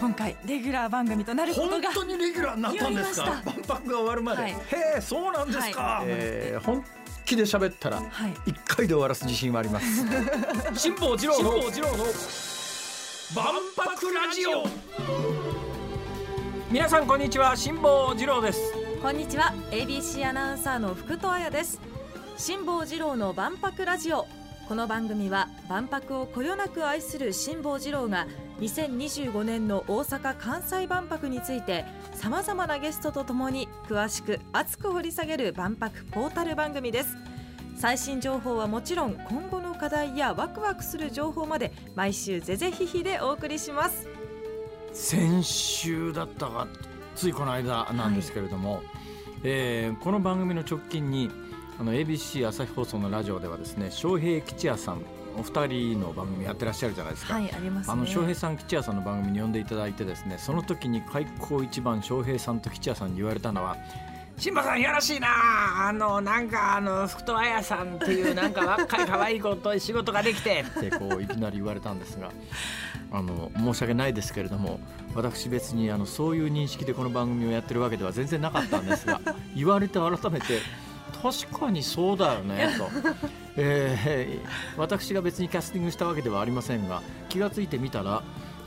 今回レギュラー番組となること本が当にレギュラーになったんですか？万博が終わるまで、はい。へえそうなんですか、はい。えー本気で喋ったらはい。一回で終わらす自信はあります。辛坊治郎の万博ラジオ。皆さんこんにちは辛坊治郎です。こんにちは ABC アナウンサーの福戸彩です。辛坊治郎の万博ラジオこの番組は万博をこよなく愛する辛坊治郎が2025年の大阪・関西万博についてさまざまなゲストとともに詳しく熱く掘り下げる万博ポータル番組です。最新情報はもちろん今後の課題やワクワクする情報まで毎週ぜぜひひでお送りします。先週だったかついこの間なんですけれども、えーこの番組の直近にあの ABC 朝日放送のラジオではですね翔平吉也さんお二人の番組やってらっしゃるじゃないですか、はいありますね。あの翔平さん吉也さんの番組に呼んでいただいてですねその時に開口一番翔平さんと吉也さんに言われたのは「新馬さんいやらしいなあのなんかあの福戸彩さんっていうなんか若い可愛い子と仕事ができて」ってこういきなり言われたんですがあの申し訳ないですけれども私別にあのそういう認識でこの番組をやってるわけでは全然なかったんですが言われて改めて確かにそうだよねと。えー私が別にキャスティングしたわけではありませんが気がついてみたら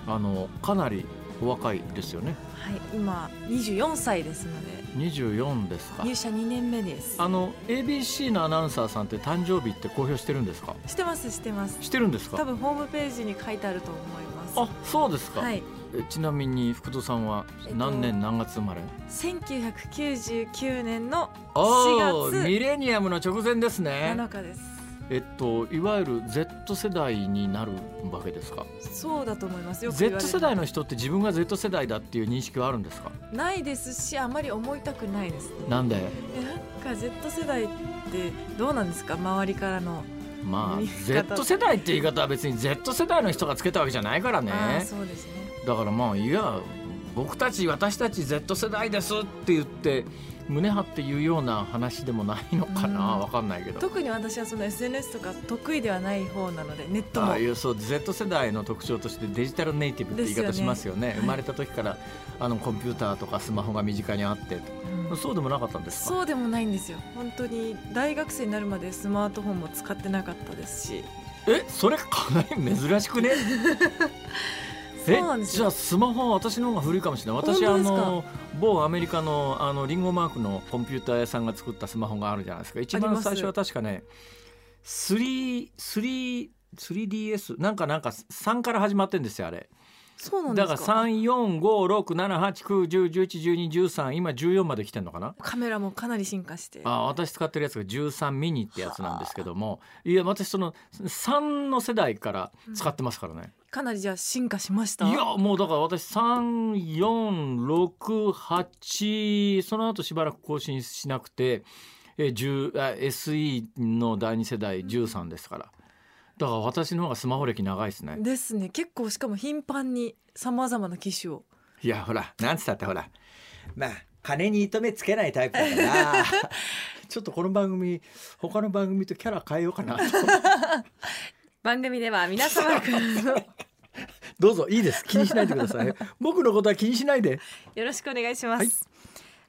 あのかなりお若いですよね。はい今24歳ですので。24ですか。入社2年目です。あの ABC のアナウンサーさんって誕生日って公表してるんですか？してますしてます。してるんですか？多分ホームページに書いてあると思います。あそうですか、はい。えちなみに福戸さんはえっと何年何月生まれ、1999年のあ4あ月。ミレニアムの直前ですね。7日です。えっといわゆる Z 世代になるわけですか？そうだと思います。よ Z る。世代の人って自分が Z 世代だっていう認識はあるんですか？ないですしあまり思いたくないです。ねなんで？えなんか Z 世代ってどうなんですか？周りからのまあ Z 世代って言い方は別に Z 世代の人がつけたわけじゃないからね。そうですねだからまあいや僕たち私たち Z 世代ですって言って胸張って言うような話でもないのかなうかんないけど。特に私はその SNS とか得意ではない方なのでネットもああいうそう Z 世代の特徴としてデジタルネイティブって言い方しますよね。ね生まれた時からあのコンピューターとかスマホが身近にあって。うん。そうでもなかったんですか？そうでもないんですよ。本当に大学生になるまでスマートフォンも使ってなかったですし。えそれかなり珍しくね？そうなんですよ。じゃあスマホは私の方が古いかもしれない。私あの某アメリカのあのリンゴマークのコンピューター屋さんが作ったスマホがあるじゃないですか。一番最初は確かね 3- 3DS なんかなんか3から始まってんですよあれ。そうなんでだからすか345678910111213今14まで来てんのかな？カメラもかなり進化して。あ私使ってるやつが13ミニってやつなんですけども。いや私その3の世代から使ってますからね、かなりじゃあ進化しました？いやもうだから私3468その後しばらく更新しなくて、えー10あ SE の第二世代13ですから。だから私の方がスマホ歴長いですね。ですね。結構しかも頻繁にさまざまな機種を。いやほらなんつったってほら。まあ金に糸目つけないタイプだから。ちょっとこの番組他の番組とキャラ変えようかなと 番組では皆様からの どうぞいいです。気にしないでください。僕のことは気にしないで。よろしくお願いします、はい。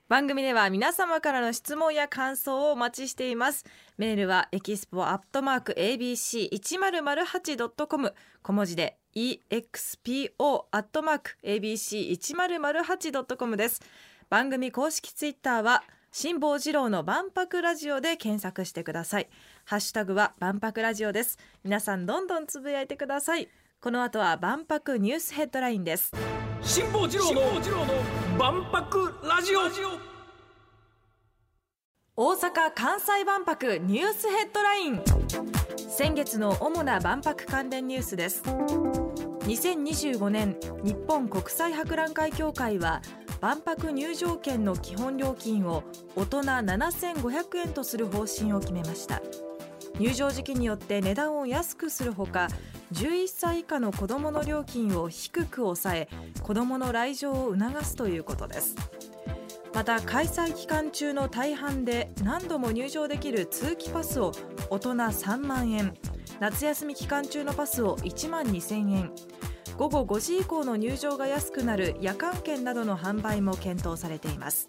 番組では皆様からの質問や感想をお待ちしています。メールはエキスポアットマーク ABC1008.com 小文字で EXPO アットマーク ABC1008.com です。番組公式ツイッターは辛坊治郎の万博ラジオで検索してくださいハッシュタグは万博ラジオです。皆さんどんどんつぶやいてください。この後は万博ニュースヘッドラインです。辛坊治郎の万博ラジオ。大阪・関西万博ニュースヘッドライン。先月の主な万博関連ニュースです。2025年日本国際博覧会協会は万博入場券の基本料金を大人7500円とする方針を決めました入場時期によって値段を安くするほか11歳以下の子どもの料金を低く抑え子どもの来場を促すということです。また開催期間中の大半で何度も入場できる通期パスを大人3万円夏休み期間中のパスを1万2000円午後5時以降の入場が安くなる夜間券などの販売も検討されています。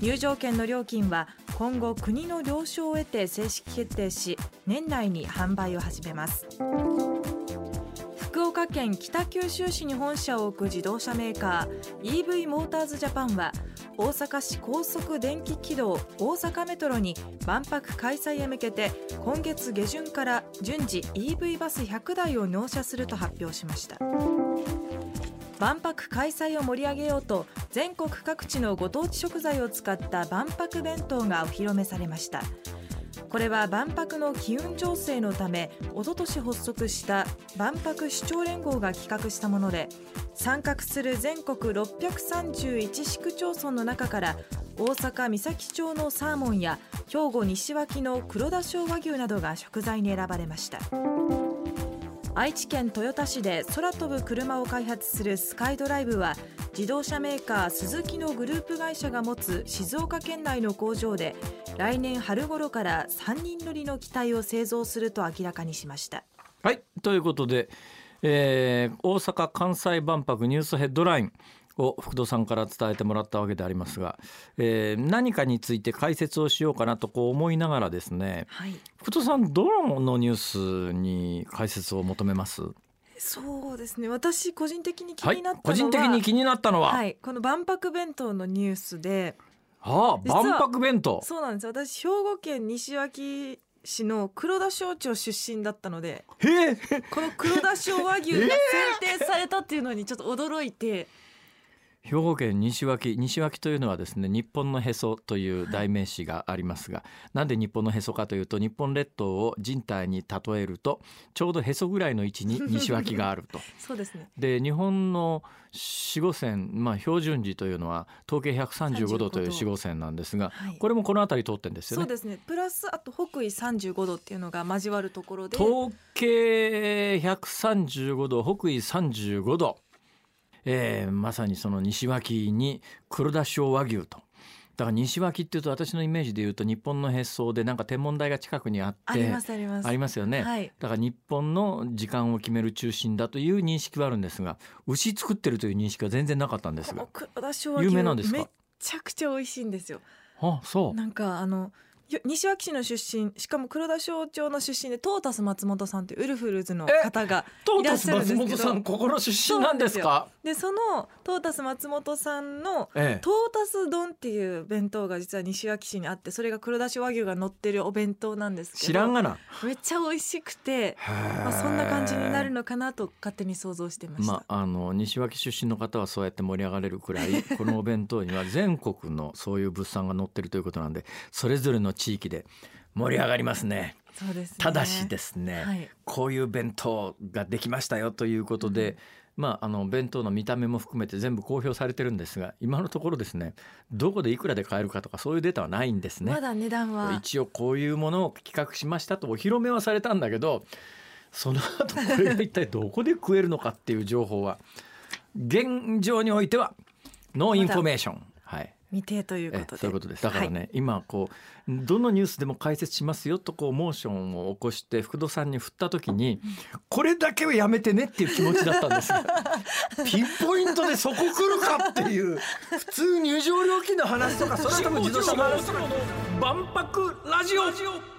入場券の料金は今後国の了承を得て正式決定し年内に販売を始めます。福岡県北九州市に本社を置く自動車メーカー EV モーターズジャパンは大阪市高速電気軌道大阪メトロに万博開催へ向けて今月下旬から順次 EV バス100台を納車すると発表しました。万博開催を盛り上げようと全国各地のご当地食材を使った万博弁当がお披露目されました。これは万博の機運醸成のためおととし発足した万博首長連合が企画したもので参画する全国631市区町村の中から大阪三崎町のサーモンや兵庫西脇の黒田小和牛などが食材に選ばれました。愛知県豊田市で空飛ぶ車を開発するスカイドライブは自動車メーカースズキのグループ会社が持つ静岡県内の工場で来年春頃から3人乗りの機体を製造すると明らかにしました。はいということで、えー、大阪・関西万博ニュースヘッドライン。を福戸さんから伝えてもらったわけでありますが、えー、何かについて解説をしようかなとこう思いながらですね、はい、福戸さんどのニュースに解説を求めます？そうですね。私個人的に気になったのは、はい、個人的に気になったのは、はい、この万博弁当のニュースでああ万博弁当。そうなんです。私兵庫県西脇市の黒田省庁出身だったのでこの黒田省和牛が選定されたっていうのにちょっと驚いて。兵庫県西脇西脇というのはですね日本のへそという代名詞がありますが、はい、なんで日本のへそかというと日本列島を人体に例えるとちょうどへそぐらいの位置に 西脇があると。そうですね。で日本の四五線、まあ、標準時というのは統計135度という四五線なんですが、はい、これもこの辺り通ってんですよね。そうですね。プラスあと北緯35度っていうのが交わるところで。統計135度北緯35度えー、まさにその西脇に黒田小和牛と。だから西脇っていうと私のイメージで言うと日本のへそでなんか天文台が近くにあってありますあります。ありますよね、はい、だから日本の時間を決める中心だという認識はあるんですが牛作ってるという認識は全然なかったんですが。有名なんですか？めちゃくちゃ美味しいんですよ。あそう。なんかあの西脇市の出身しかも黒田省庁の出身でトータス松本さんというウルフルズの方がいらっしゃるんですけど。トータス松本さんここの出身なんですか？でそのトータス松本さんの、ええ、トータス丼っていう弁当が実は西脇市にあってそれが黒田市和牛が乗ってるお弁当なんですけど。知らんがな。めっちゃ美味しくて、まあ、そんな感じになるのかなと勝手に想像してました、まあ、あの西脇出身の方はそうやって盛り上がれるくらいこのお弁当には全国のそういう物産が載ってるということなんでそれぞれの地域で盛り上がりますね。そうです、ね、ただしですね、はい、こういう弁当ができましたよということで、うんまあ、あの弁当の見た目も含めて全部公表されてるんですが今のところですねどこでいくらで買えるかとかそういうデータはないんですね。まだ値段は一応こういうものを企画しましたとお披露目はされたんだけどその後これが一体どこで食えるのかっていう情報は現状においては no information。はい未定ということで。そういうことです。だからね、はい、今こうどのニュースでも解説しますよとこうモーションを起こして福戸さんに振った時にこれだけはやめてねっていう気持ちだったんです。が ピンポイントでそこ来るかっていう。普通入場料金の話とかそれとも自動車の話とか万博ラジオ。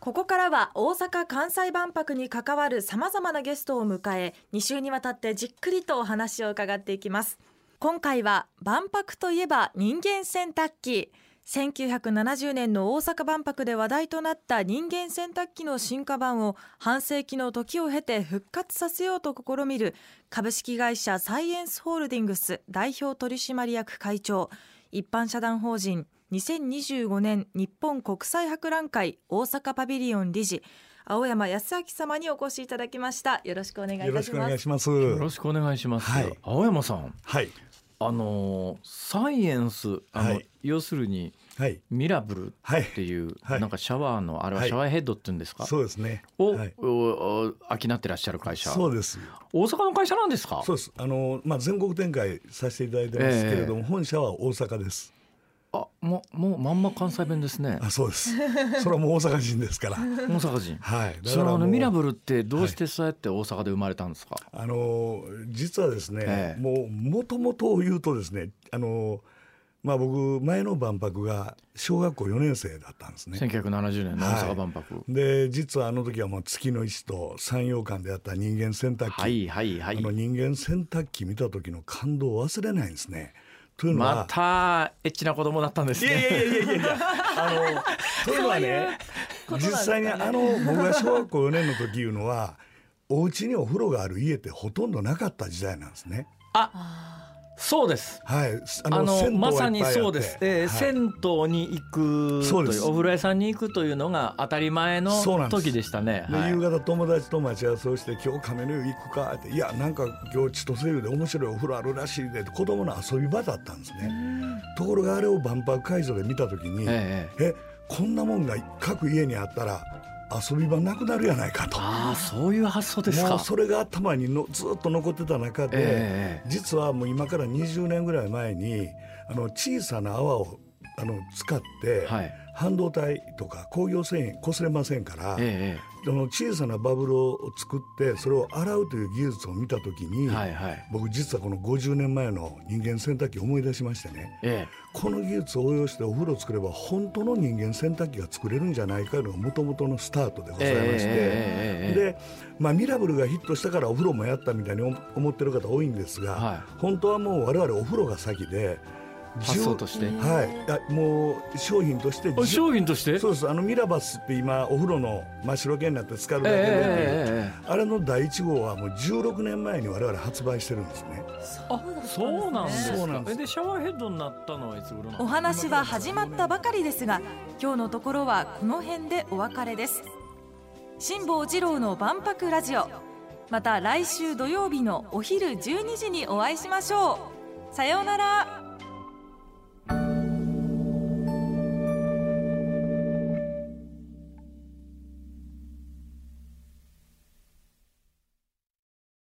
ここからは大阪・関西万博に関わるさまざまなゲストを迎え2週にわたってじっくりとお話を伺っていきます今回は万博といえば人間洗濯機。1970年の大阪万博で話題となった人間洗濯機の進化版を半世紀の時を経て復活させようと試みる。株式会社サイエンスホールディングス代表取締役会長。一般社団法人。2025年日本国際博覧会大阪パビリオン理事。青山康明様にお越しいただきました。よろしくお願いいたしますよろしくお願いします。よろしくお願いします、はい、青山さん。はいあのサイエンスあの、はい、要するに、はい、ミラブルっていう、はい、なんかシャワーのあれはシャワーヘッドって言うんですか、そうですね。を、はい、お商ってらっしゃる会社。そうです。大阪の会社なんですか？そうです。あの、まあ、全国展開させていただいてますけれども、えー、本社は大阪ですあもうもうまんま関西弁ですね。あそうです。それはもう大阪人ですから。大阪人。はい。だそのミラブルってどうしてそうやって大阪で生まれたんですか、あの実はですね、ええ。もうもともとを言うとですねあのまあ僕前の万博が小学校4年生だったんですね。1970年の大阪万博。で実はあの時はもう月の石と山陽間であった人間洗濯機、はいはいはい。あの人間洗濯機見た時の感動を忘れないんですね。というのは、またエッチな子供だったんですいやいねやいやいやいやあの というのはね実際にあの僕が小学校4年の時いうのはお家にお風呂がある家ってほとんとなかった時代なんですね。そうです。はい、ああのまさにそうです、えーはい銭湯に行くというお風呂屋さんに行くというのが当たり前の時でしたね。夕方友達と待ち合わせをして「今日亀の湯行くか?」って「いやなんか今日千歳湯で面白いお風呂あるらしいで」子供の遊び場だったんですね。ところがあれを万博会場で見た時に「ええ。えこんなもんが各家にあったら遊び場なくなるやないか」と。ああそういう発想ですか。もうそれが頭にのずっと残ってた中で、ええ実はもう今から20年ぐらい前にあの小さな泡をあの使って、はい。半導体とか工業繊維擦れませんから、えその小さなバブルを作ってそれを洗うという技術を見た時に、えはいはい。僕実はこの50年前の人間洗濯機を思い出しましてね。えこの技術を応用してお風呂を作れば本当の人間洗濯機が作れるんじゃないかというのがもともとのスタートでございまして、ええええええで、まあ、ミラブルがヒットしたからお風呂もやったみたいに思思ってる方多いんですが、は本当はもう我々お風呂が先で発想として。10はい。あもう商品として。え商品として？そうですあのミラバスって今お風呂の真っ白系になって使うだけで、ええええええあれの第1号はもう16年前に我々発売してるんですね。あそうなんですか？そうなんででシャワーヘッドになったのはいつ頃なんですか？お話は始まったばかりですが今日のところはこの辺でお別れです。辛坊治郎の万博ラジオ。また来週土曜日のお昼12時にお会いしましょう。さようなら